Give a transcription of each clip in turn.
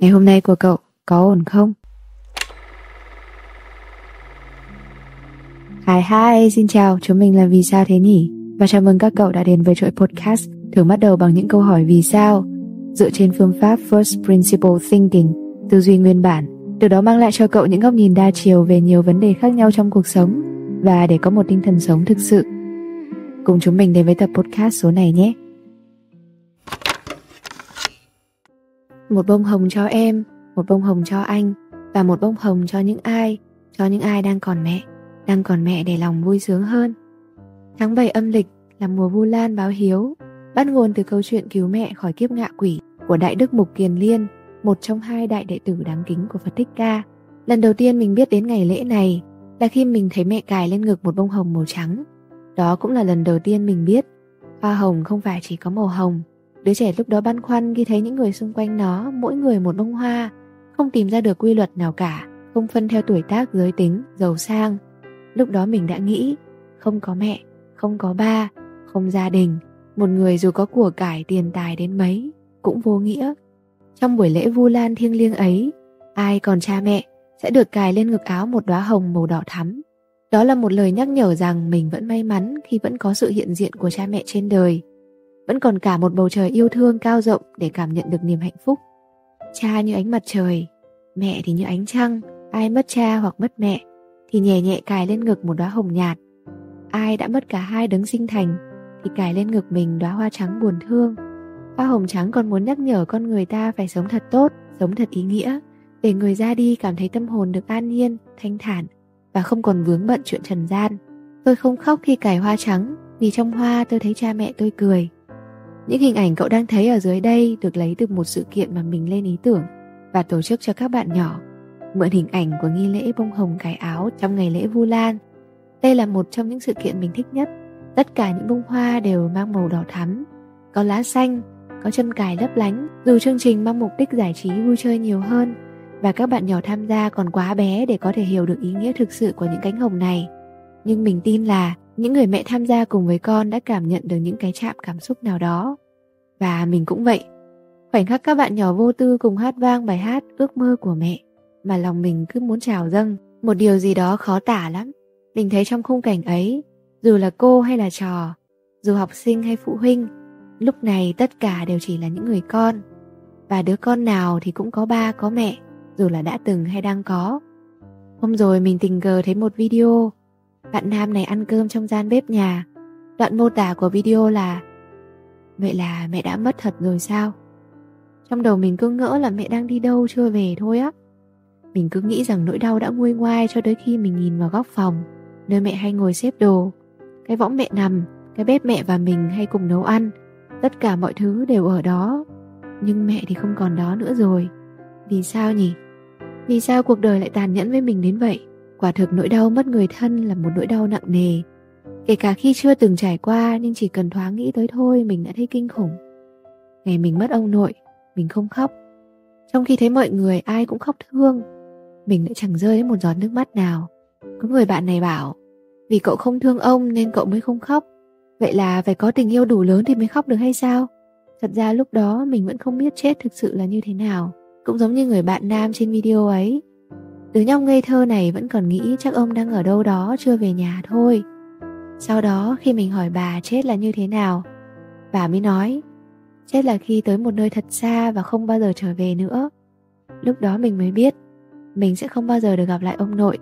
Ngày hôm nay của cậu có ổn không? Hi hi, xin chào, chúng mình là Vì sao thế nhỉ? Và chào mừng các cậu đã đến với chuỗi podcast thường bắt đầu bằng những câu hỏi vì sao dựa trên phương pháp First Principle Thinking, tư duy nguyên bản, từ đó mang lại cho cậu những góc nhìn đa chiều về nhiều vấn đề khác nhau trong cuộc sống và để có một tinh thần sống thực sự. Cùng chúng mình đến với tập podcast số này nhé. Một bông hồng cho em, một bông hồng cho anh, và một bông hồng cho những ai, cho những ai đang còn mẹ, đang còn mẹ để lòng vui sướng hơn. Tháng 7 âm lịch là mùa vu lan báo hiếu, bắt nguồn từ câu chuyện cứu mẹ khỏi kiếp ngạ quỷ của đại đức mục kiền liên, một trong hai đại đệ tử đáng kính của phật thích ca. Lần đầu tiên mình biết đến ngày lễ này là khi mình thấy mẹ cài lên ngực một bông hồng màu trắng. Đó cũng là lần đầu tiên mình biết, hoa hồng không phải chỉ có màu hồng Đứa trẻ lúc đó băn khoăn khi thấy những người xung quanh nó mỗi người một bông hoa, không tìm ra được quy luật nào cả, không phân theo tuổi tác giới tính, giàu sang. Lúc đó mình đã nghĩ, không có mẹ, không có ba, không gia đình, một người dù có của cải tiền tài đến mấy, cũng vô nghĩa. Trong buổi lễ Vu Lan thiêng liêng ấy, ai còn cha mẹ sẽ được cài lên ngực áo một đóa hồng màu đỏ thắm. Đó là một lời nhắc nhở rằng mình vẫn may mắn khi vẫn có sự hiện diện của cha mẹ trên đời vẫn còn cả một bầu trời yêu thương cao rộng để cảm nhận được niềm hạnh phúc. Cha như ánh mặt trời, mẹ thì như ánh trăng, ai mất cha hoặc mất mẹ thì nhẹ nhẹ cài lên ngực một đóa hồng nhạt. Ai đã mất cả hai đấng sinh thành thì cài lên ngực mình đóa hoa trắng buồn thương. Hoa hồng trắng còn muốn nhắc nhở con người ta phải sống thật tốt, sống thật ý nghĩa, để người ra đi cảm thấy tâm hồn được an nhiên, thanh thản và không còn vướng bận chuyện trần gian. Tôi không khóc khi cài hoa trắng, vì trong hoa tôi thấy cha mẹ tôi cười những hình ảnh cậu đang thấy ở dưới đây được lấy từ một sự kiện mà mình lên ý tưởng và tổ chức cho các bạn nhỏ. Mượn hình ảnh của nghi lễ bông hồng cài áo trong ngày lễ Vu Lan. Đây là một trong những sự kiện mình thích nhất. Tất cả những bông hoa đều mang màu đỏ thắm, có lá xanh, có chân cài lấp lánh. Dù chương trình mang mục đích giải trí vui chơi nhiều hơn và các bạn nhỏ tham gia còn quá bé để có thể hiểu được ý nghĩa thực sự của những cánh hồng này. Nhưng mình tin là những người mẹ tham gia cùng với con đã cảm nhận được những cái chạm cảm xúc nào đó và mình cũng vậy. Khoảnh khắc các bạn nhỏ vô tư cùng hát vang bài hát ước mơ của mẹ, mà lòng mình cứ muốn trào dâng, một điều gì đó khó tả lắm. Mình thấy trong khung cảnh ấy, dù là cô hay là trò, dù học sinh hay phụ huynh, lúc này tất cả đều chỉ là những người con. Và đứa con nào thì cũng có ba, có mẹ, dù là đã từng hay đang có. Hôm rồi mình tình cờ thấy một video. Bạn nam này ăn cơm trong gian bếp nhà. Đoạn mô tả của video là Vậy là mẹ đã mất thật rồi sao? Trong đầu mình cứ ngỡ là mẹ đang đi đâu chưa về thôi á Mình cứ nghĩ rằng nỗi đau đã nguôi ngoai cho tới khi mình nhìn vào góc phòng, Nơi mẹ hay ngồi xếp đồ Cái võng mẹ nằm, Cái bếp mẹ và mình hay cùng nấu ăn, Tất cả mọi thứ đều ở đó Nhưng mẹ thì không còn đó nữa rồi Vì sao nhỉ? Vì sao cuộc đời lại tàn nhẫn với mình đến vậy? Quả thực nỗi đau mất người thân là một nỗi đau nặng nề Kể cả khi chưa từng trải qua nhưng chỉ cần thoáng nghĩ tới thôi mình đã thấy kinh khủng. Ngày mình mất ông nội, mình không khóc. Trong khi thấy mọi người ai cũng khóc thương, mình lại chẳng rơi đến một giọt nước mắt nào. Có người bạn này bảo, vì cậu không thương ông nên cậu mới không khóc. Vậy là phải có tình yêu đủ lớn thì mới khóc được hay sao? Thật ra lúc đó mình vẫn không biết chết thực sự là như thế nào. Cũng giống như người bạn nam trên video ấy. Đứa nhóc ngây thơ này vẫn còn nghĩ chắc ông đang ở đâu đó chưa về nhà thôi. Sau đó, khi mình hỏi bà chết là như thế nào, Bà mới nói, Chết là khi tới một nơi thật xa và không bao giờ trở về nữa. Lúc đó mình mới biết, Mình sẽ không bao giờ được gặp lại ông nội.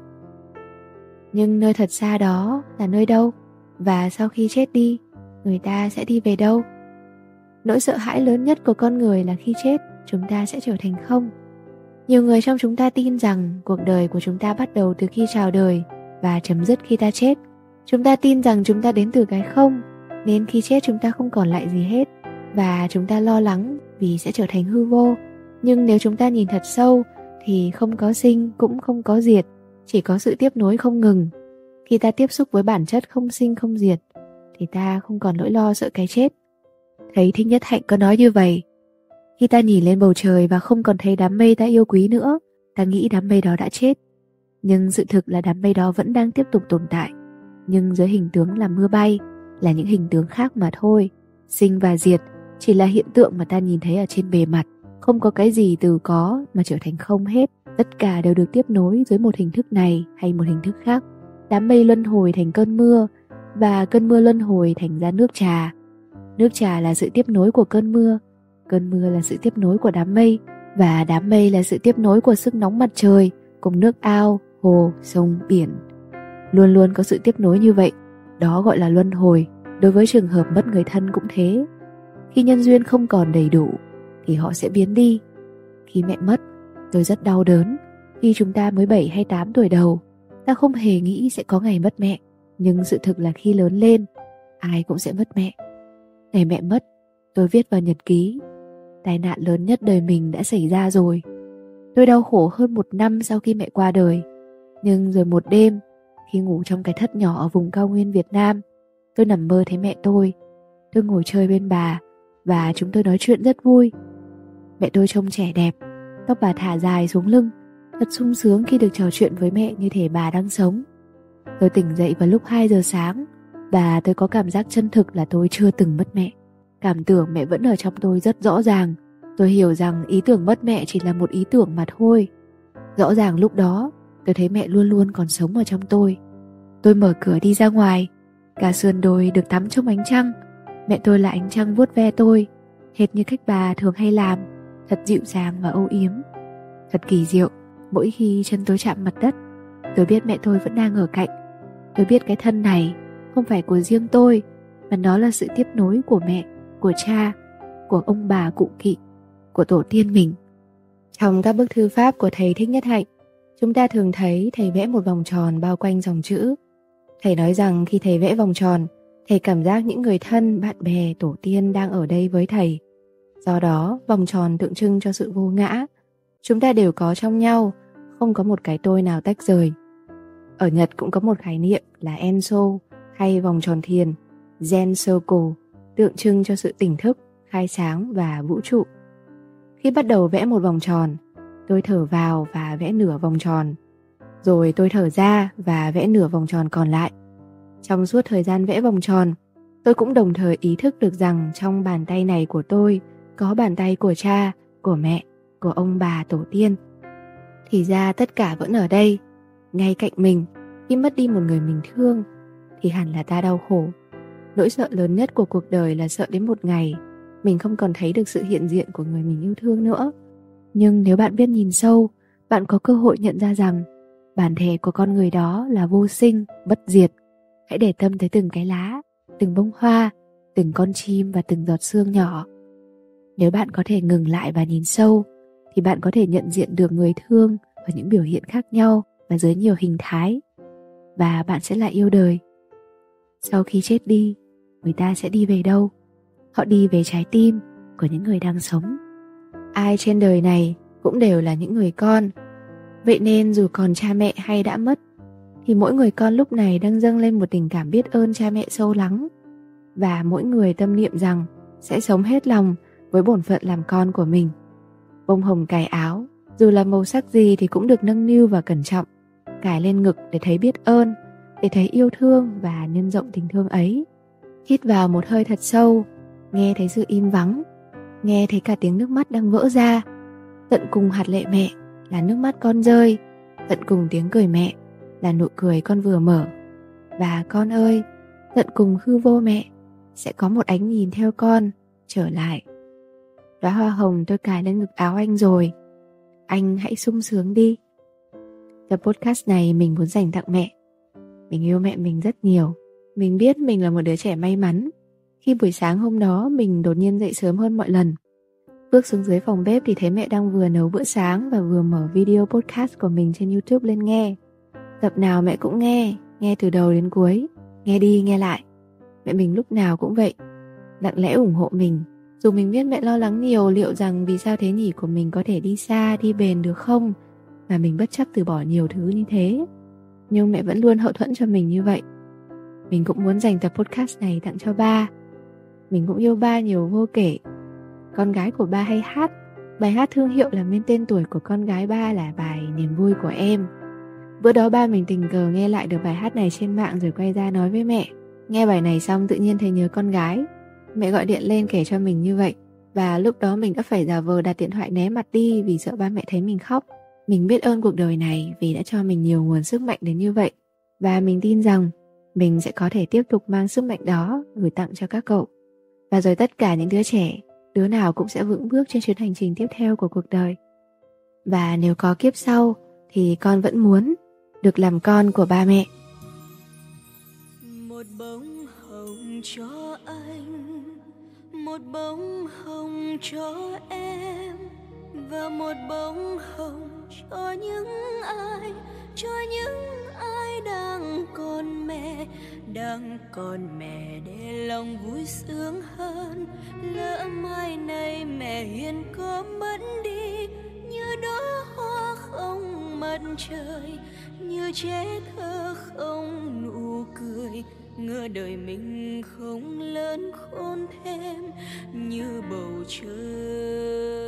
Nhưng nơi thật xa đó là nơi đâu? Và sau khi chết đi, Người ta sẽ đi về đâu? Nỗi sợ hãi lớn nhất của con người là khi chết, Chúng ta sẽ trở thành không. Nhiều người trong chúng ta tin rằng Cuộc đời của chúng ta bắt đầu từ khi chào đời Và chấm dứt khi ta chết. Chúng ta tin rằng chúng ta đến từ cái không, nên khi chết chúng ta không còn lại gì hết và chúng ta lo lắng vì sẽ trở thành hư vô. Nhưng nếu chúng ta nhìn thật sâu thì không có sinh cũng không có diệt, chỉ có sự tiếp nối không ngừng. Khi ta tiếp xúc với bản chất không sinh không diệt thì ta không còn nỗi lo sợ cái chết. Thấy Thích Nhất Hạnh có nói như vậy. Khi ta nhìn lên bầu trời và không còn thấy đám mây ta yêu quý nữa, ta nghĩ đám mây đó đã chết. Nhưng sự thực là đám mây đó vẫn đang tiếp tục tồn tại nhưng dưới hình tướng là mưa bay, là những hình tướng khác mà thôi. Sinh và diệt chỉ là hiện tượng mà ta nhìn thấy ở trên bề mặt, không có cái gì từ có mà trở thành không hết. Tất cả đều được tiếp nối dưới một hình thức này hay một hình thức khác. Đám mây luân hồi thành cơn mưa và cơn mưa luân hồi thành ra nước trà. Nước trà là sự tiếp nối của cơn mưa cơn mưa là sự tiếp nối của đám mây và đám mây là sự tiếp nối của sức nóng mặt trời cùng nước ao, hồ, sông, biển luôn luôn có sự tiếp nối như vậy. Đó gọi là luân hồi. Đối với trường hợp mất người thân cũng thế. Khi nhân duyên không còn đầy đủ, thì họ sẽ biến đi. Khi mẹ mất, tôi rất đau đớn. Khi chúng ta mới 7 hay 8 tuổi đầu, ta không hề nghĩ sẽ có ngày mất mẹ. Nhưng sự thực là khi lớn lên, ai cũng sẽ mất mẹ. Ngày mẹ mất, tôi viết vào nhật ký. Tai nạn lớn nhất đời mình đã xảy ra rồi. Tôi đau khổ hơn một năm sau khi mẹ qua đời. Nhưng rồi một đêm khi ngủ trong cái thất nhỏ ở vùng cao nguyên việt nam. Tôi nằm mơ thấy mẹ tôi. Tôi ngồi chơi bên bà và chúng tôi nói chuyện rất vui. Mẹ tôi trông trẻ đẹp, tóc bà thả dài xuống lưng, thật sung sướng khi được trò chuyện với mẹ như thể bà đang sống. Tôi tỉnh dậy vào lúc 2 giờ sáng và tôi có cảm giác chân thực là tôi chưa từng mất mẹ. Cảm tưởng mẹ vẫn ở trong tôi rất rõ ràng. Tôi hiểu rằng ý tưởng mất mẹ chỉ là một ý tưởng mà thôi. Rõ ràng lúc đó tôi thấy mẹ luôn luôn còn sống ở trong tôi. Tôi mở cửa đi ra ngoài, cả sườn đồi được tắm trong ánh trăng. Mẹ tôi là ánh trăng vuốt ve tôi, hệt như cách bà thường hay làm, thật dịu dàng và âu yếm. Thật kỳ diệu, mỗi khi chân tôi chạm mặt đất, tôi biết mẹ tôi vẫn đang ở cạnh. Tôi biết cái thân này không phải của riêng tôi, mà nó là sự tiếp nối của mẹ, của cha, của ông bà cụ kỵ, của tổ tiên mình. Trong các bức thư pháp của thầy thích nhất hạnh chúng ta thường thấy thầy vẽ một vòng tròn bao quanh dòng chữ. Thầy nói rằng khi thầy vẽ vòng tròn, thầy cảm giác những người thân, bạn bè, tổ tiên đang ở đây với thầy. Do đó, vòng tròn tượng trưng cho sự vô ngã. Chúng ta đều có trong nhau, không có một cái tôi nào tách rời. Ở nhật cũng có một khái niệm là enso, hay vòng tròn thiền. Zen circle, tượng trưng cho sự tỉnh thức, khai sáng và vũ trụ. Khi bắt đầu vẽ một vòng tròn tôi thở vào và vẽ nửa vòng tròn. Rồi tôi thở ra và vẽ nửa vòng tròn còn lại. Trong suốt thời gian vẽ vòng tròn, tôi cũng đồng thời ý thức được rằng trong bàn tay này của tôi có bàn tay của cha, của mẹ, của ông bà tổ tiên. Thì ra tất cả vẫn ở đây. Ngay cạnh mình, khi mất đi một người mình thương, thì hẳn là ta đau khổ. Nỗi sợ lớn nhất của cuộc đời là sợ đến một ngày, mình không còn thấy được sự hiện diện của người mình yêu thương nữa nhưng nếu bạn biết nhìn sâu, bạn có cơ hội nhận ra rằng bản thể của con người đó là vô sinh, bất diệt. Hãy để tâm tới từng cái lá, từng bông hoa, từng con chim và từng giọt sương nhỏ. Nếu bạn có thể ngừng lại và nhìn sâu, thì bạn có thể nhận diện được người thương ở những biểu hiện khác nhau và dưới nhiều hình thái. Và bạn sẽ lại yêu đời. Sau khi chết đi, người ta sẽ đi về đâu? Họ đi về trái tim của những người đang sống ai trên đời này cũng đều là những người con. Vậy nên dù còn cha mẹ hay đã mất, thì mỗi người con lúc này đang dâng lên một tình cảm biết ơn cha mẹ sâu lắng. Và mỗi người tâm niệm rằng sẽ sống hết lòng với bổn phận làm con của mình. Bông hồng cài áo, dù là màu sắc gì thì cũng được nâng niu và cẩn trọng, cài lên ngực để thấy biết ơn, để thấy yêu thương và nhân rộng tình thương ấy. Hít vào một hơi thật sâu, nghe thấy sự im vắng nghe thấy cả tiếng nước mắt đang vỡ ra. Tận cùng hạt lệ mẹ là nước mắt con rơi. Tận cùng tiếng cười mẹ là nụ cười con vừa mở. Và con ơi, tận cùng hư vô mẹ sẽ có một ánh nhìn theo con trở lại. Đóa hoa hồng tôi cài lên ngực áo anh rồi. Anh hãy sung sướng đi. Tập podcast này mình muốn dành tặng mẹ. Mình yêu mẹ mình rất nhiều. Mình biết mình là một đứa trẻ may mắn khi buổi sáng hôm đó mình đột nhiên dậy sớm hơn mọi lần Bước xuống dưới phòng bếp thì thấy mẹ đang vừa nấu bữa sáng và vừa mở video podcast của mình trên YouTube lên nghe. Tập nào mẹ cũng nghe, nghe từ đầu đến cuối, nghe đi nghe lại. Mẹ mình lúc nào cũng vậy, lặng lẽ ủng hộ mình. Dù mình biết mẹ lo lắng nhiều liệu rằng vì sao thế nhỉ của mình có thể đi xa, đi bền được không, mà mình bất chấp từ bỏ nhiều thứ như thế. Nhưng mẹ vẫn luôn hậu thuẫn cho mình như vậy. Mình cũng muốn dành tập podcast này tặng cho ba. Mình cũng yêu ba nhiều vô kể. Con gái của ba hay hát. Bài hát thương hiệu làm nên tên tuổi của con gái ba là bài Niềm vui của em. Bữa đó ba mình tình cờ nghe lại được bài hát này trên mạng rồi quay ra nói với mẹ. Nghe bài này xong tự nhiên thấy nhớ con gái. Mẹ gọi điện lên kể cho mình như vậy. Và lúc đó mình đã phải giả vờ đặt điện thoại né mặt đi vì sợ ba mẹ thấy mình khóc. Mình biết ơn cuộc đời này vì đã cho mình nhiều nguồn sức mạnh đến như vậy. Và mình tin rằng mình sẽ có thể tiếp tục mang sức mạnh đó gửi tặng cho các cậu và rồi tất cả những đứa trẻ, đứa nào cũng sẽ vững bước trên chuyến hành trình tiếp theo của cuộc đời. Và nếu có kiếp sau, thì con vẫn muốn được làm con của ba mẹ. Một bông hồng cho anh, một bông hồng cho em, và một bông hồng cho những ai cho những ai đang còn mẹ, đang còn mẹ để lòng vui sướng hơn. Lỡ mai này mẹ hiền có mất đi, như đó hoa không mặt trời, như trẻ thơ không nụ cười, ngỡ đời mình không lớn khôn thêm như bầu trời.